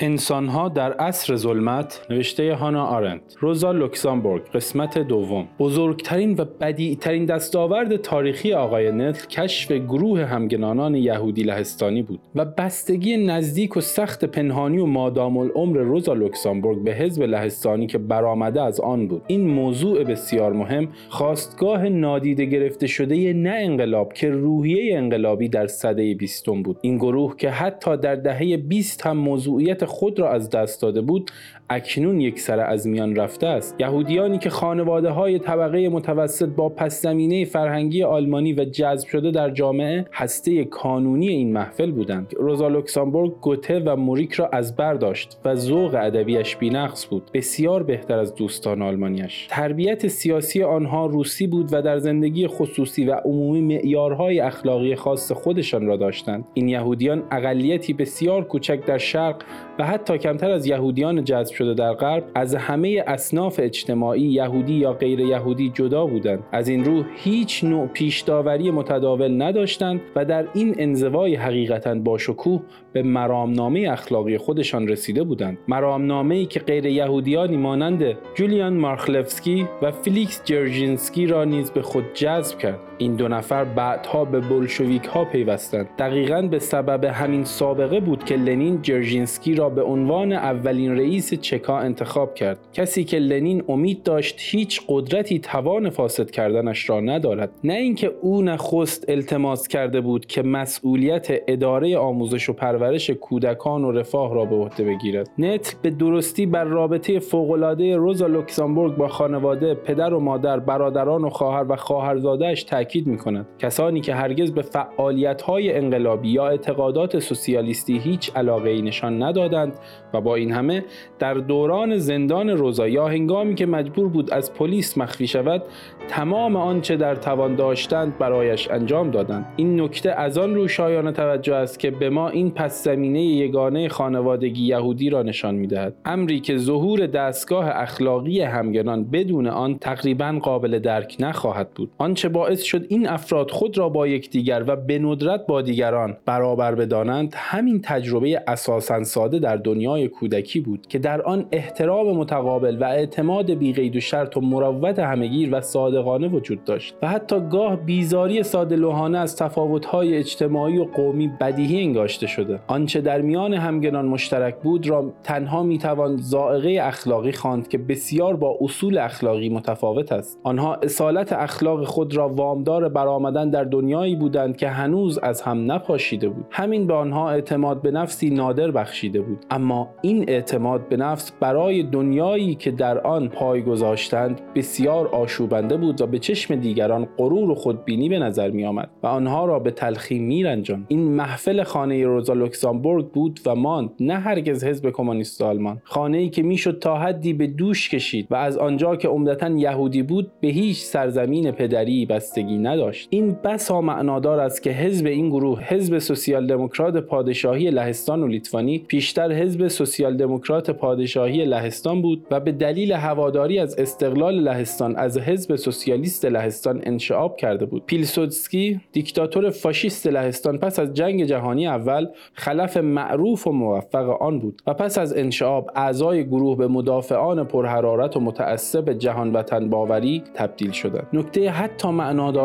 انسانها در عصر ظلمت نوشته هانا آرنت روزا لوکسامبورگ قسمت دوم. بزرگترین و بدیعترین دستاورد تاریخی آقای نتل کشف گروه همگنانان یهودی لهستانی بود و بستگی نزدیک و سخت پنهانی و مادام العمر روزا لوکسامبورگ به حزب لهستانی که برآمده از آن بود. این موضوع بسیار مهم خاستگاه نادیده گرفته شده نه انقلاب که روحیه انقلابی در سده بیستم بود. این گروه که حتی در دهه 20 هم موضوعیت خود را از دست داده بود اکنون یک سر از میان رفته است. یهودیانی که خانواده های طبقه متوسط با پس زمینه فرهنگی آلمانی و جذب شده در جامعه هسته کانونی این محفل بودند. روزا لوکسامبورگ گوته و موریک را از بر داشت و ذوق ادبیش بینقص بود. بسیار بهتر از دوستان آلمانیش تربیت سیاسی آنها روسی بود و در زندگی خصوصی و عمومی معیارهای اخلاقی خاص خودشان را داشتند. این یهودیان اقلیتی بسیار کوچک در شرق و حتی کمتر از یهودیان جذب شده در غرب از همه اصناف اجتماعی یهودی یا غیر یهودی جدا بودند. از این رو هیچ نوع پیش داوری متداول نداشتند و در این انزوای حقیقتا با شکوه به مرامنامه اخلاقی خودشان رسیده بودند. مرامنامه ای که غیر یهودیانی مانند جولیان مارخلفسکی و فیلیکس جرژینسکی را نیز به خود جذب کرد. این دو نفر بعدها به بلشویک ها پیوستند. دقیقا به سبب همین سابقه بود که لنین جرژینسکی را به عنوان اولین رئیس چکا انتخاب کرد. کسی که لنین امید داشت هیچ قدرتی توان فاسد کردنش را ندارد. نه اینکه او نخست التماس کرده بود که مسئولیت اداره آموزش و پرورش کودکان و رفاه را به عهده بگیرد. نتل به درستی بر رابطه فوقالعاده روزا لوکسامبورگ با خانواده پدر و مادر برادران و خواهر و خواهرزادهاش تاکید می کند کسانی که هرگز به فعالیت های انقلابی یا اعتقادات سوسیالیستی هیچ علاقه ای نشان ندادند و با این همه در دوران زندان روزا یا هنگامی که مجبور بود از پلیس مخفی شود تمام آنچه در توان داشتند برایش انجام دادند. این نکته از آن رو شایان توجه است که به ما این پس زمینه یگانه خانوادگی یهودی را نشان می‌دهد. امری که ظهور دستگاه اخلاقی همگنان بدون آن تقریبا قابل درک نخواهد بود. آنچه باعث شد این افراد خود را با یکدیگر و به ندرت با دیگران برابر بدانند همین تجربه اساسا ساده در دنیای کودکی بود که در آن احترام متقابل و اعتماد بیقید و شرط و مروت همگیر و صادقانه وجود داشت و حتی گاه بیزاری ساده لوحانه از تفاوت‌های اجتماعی و قومی بدیهی انگاشته شده. آنچه در میان همگنان مشترک بود را تنها می‌توان زائقه اخلاقی خواند که بسیار با اصول اخلاقی متفاوت است. آنها اصالت اخلاق خود را وامدار برآمدن در دنیایی بودند که هنوز از هم نپاشیده بود. همین به آنها اعتماد به نفسی نادر بخشیده بود. اما این اعتماد به نفس برای دنیایی که در آن پای گذاشتند بسیار آشوبنده بود و به چشم دیگران غرور و خودبینی به نظر می آمد و آنها را به تلخی میرنجان این محفل خانه روزا لوکسامبورگ بود و ماند نه هرگز حزب کمونیست آلمان. خانه ای که می‌شد تا حدی به دوش کشید و از آنجا که عمدتا یهودی بود به هیچ سرزمین پدری بستگی نداشت. این بسا معنادار است که حزب این گروه حزب سوسیال دموکرات پادشاهی لهستان و لیتوانی پیشتر حزب سوسیال دموکرات پادشاهی لهستان بود و به دلیل هواداری از استقلال لهستان از حزب سوسیالیست لهستان انشعاب کرده بود. پیلسودسکی دیکتاتور فاشیست لهستان پس از جنگ جهانی اول خلف معروف و موفق آن بود و پس از انشعاب اعضای گروه به مدافعان پرحرارت و متعصب جهان وطن باوری تبدیل شدند. نکته حتی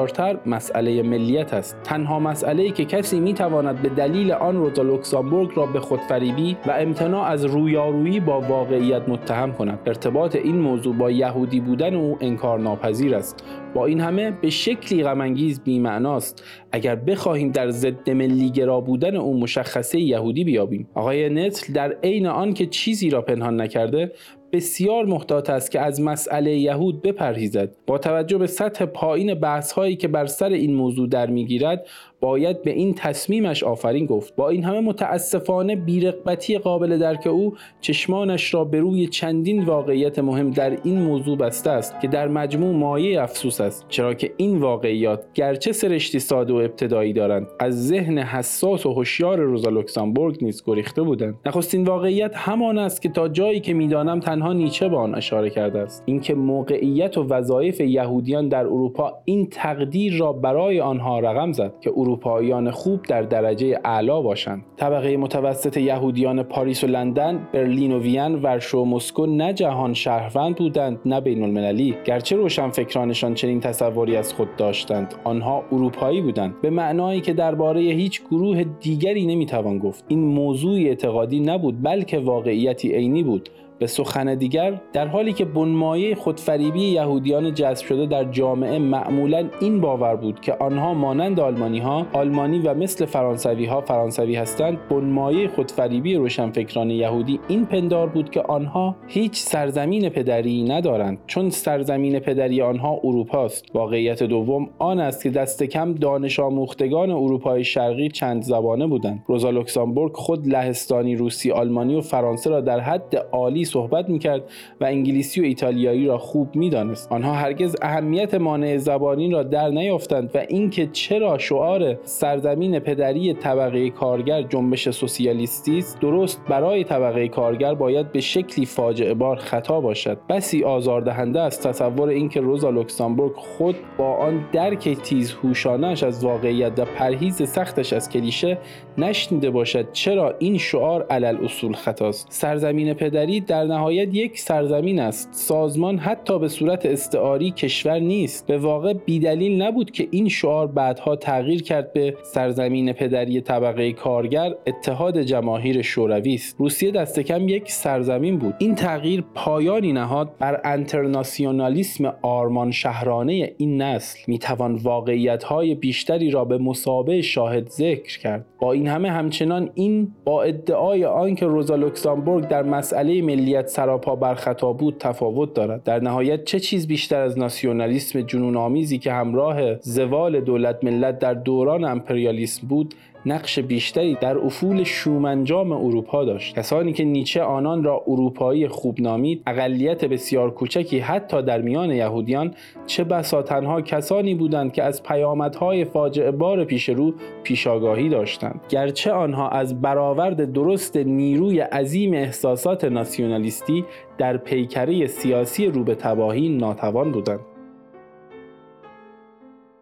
معنادارتر مسئله ملیت است. تنها مسئله ای که کسی می تواند به دلیل آن روزا لوکسامبورگ را به خودفریبی و امتناع از رویارویی با واقعیت متهم کند. ارتباط این موضوع با یهودی بودن او انکار ناپذیر است. با این همه به شکلی غمانگیز بیمعناست. اگر بخواهیم در ضد ملیگرا بودن او مشخصه یهودی بیابیم. آقای نتل در عین آن که چیزی را پنهان نکرده بسیار محتاط است که از مسئله یهود بپرهیزد. با توجه به سطح پایین بحث هایی که بر سر این موضوع در می‌گیرد باید به این تصمیمش آفرین گفت. با این همه متاسفانه بی‌رغبتی قابل درک او چشمانش را به روی چندین واقعیت مهم در این موضوع بسته است که در مجموع مایه افسوس است. چرا که این واقعیات گرچه سرشتی ساده و ابتدایی دارند از ذهن حساس و هوشیار روزا لوکسامبورگ نیز گریخته بودند. نخستین واقعیت همان است که تا جایی که می‌دانم تنها نیچه به آن اشاره کرده است. اینکه موقعیت و وظایف یهودیان در اروپا این تقدیر را برای آنها رقم زد که اروپاییان خوب در درجه اعلا باشند. طبقه متوسط یهودیان پاریس و لندن برلین و وین ورشو و مسکو نه جهان شهروند بودند نه بین المللی گرچه روشنفکرانشان چنین تصوری از خود داشتند آنها اروپایی بودند. به معنایی که درباره هیچ گروه دیگری نمی‌توان گفت. این موضوع اعتقادی نبود بلکه واقعیتی عینی بود. به سخن دیگر در حالی که بنمایه خودفریبی یهودیان جذب شده در جامعه معمولا این باور بود که آنها مانند آلمانی ها آلمانی و مثل فرانسوی ها فرانسوی هستند بنمایه خودفریبی روشنفکران یهودی این پندار بود که آنها هیچ سرزمین پدری ندارند چون سرزمین پدری آنها اروپا است واقعیت دوم آن است که دست کم دانش آموختگان اروپای شرقی چند زبانه بودند. روزا لوکسامبورگ خود لهستانی روسی آلمانی و فرانسه را در حد عالی صحبت می‌کرد و انگلیسی و ایتالیایی را خوب می‌دانست. آنها هرگز اهمیت مانع زبانی را در نیافتند و اینکه چرا شعار سرزمین پدری طبقه کارگر جنبش سوسیالیستی است درست برای طبقه کارگر باید به شکلی فاجعه بار خطا باشد. بسی آزاردهنده است. تصور اینکه روزا لوکسامبورگ خود با آن درک تیز هوشانش از واقعیت و پرهیز سختش از کلیشه نشنیده باشد چرا این شعار علل اصول خطاست. سرزمین پدری در نهایت یک سرزمین است. سازمان حتی به صورت استعاری کشور نیست. به واقع بیدلیل نبود که این شعار بعدها تغییر کرد به سرزمین پدری طبقه کارگر اتحاد جماهیر شوروی است. روسیه دست کم یک سرزمین بود. این تغییر پایانی نهاد بر انترناسیونالیسم آرمان شهرانه این نسل. می‌توان واقعیت های بیشتری را به مسابه شاهد ذکر کرد. با این همه همچنان این با ادعای آنکه روزا لوکسامبورگ در مسئله ملیت سراپا بر خطا بود تفاوت دارد. در نهایت چه چیز بیشتر از ناسیونالیسم جنون آمیزی که همراه زوال دولت ملت در دوران امپریالیسم بود نقش بیشتری در افول شومنجام اروپا داشت. کسانی که نیچه آنان را اروپایی خوب نامید اقلیت بسیار کوچکی حتی در میان یهودیان چه بسا تنها کسانی بودند که از پیامدهای فاجعه بار پیش رو پیشاگاهی داشتند. گرچه آنها از برآورد درست نیروی عظیم احساسات ناسیونالیستی در پیکره سیاسی رو به تباهی ناتوان بودند.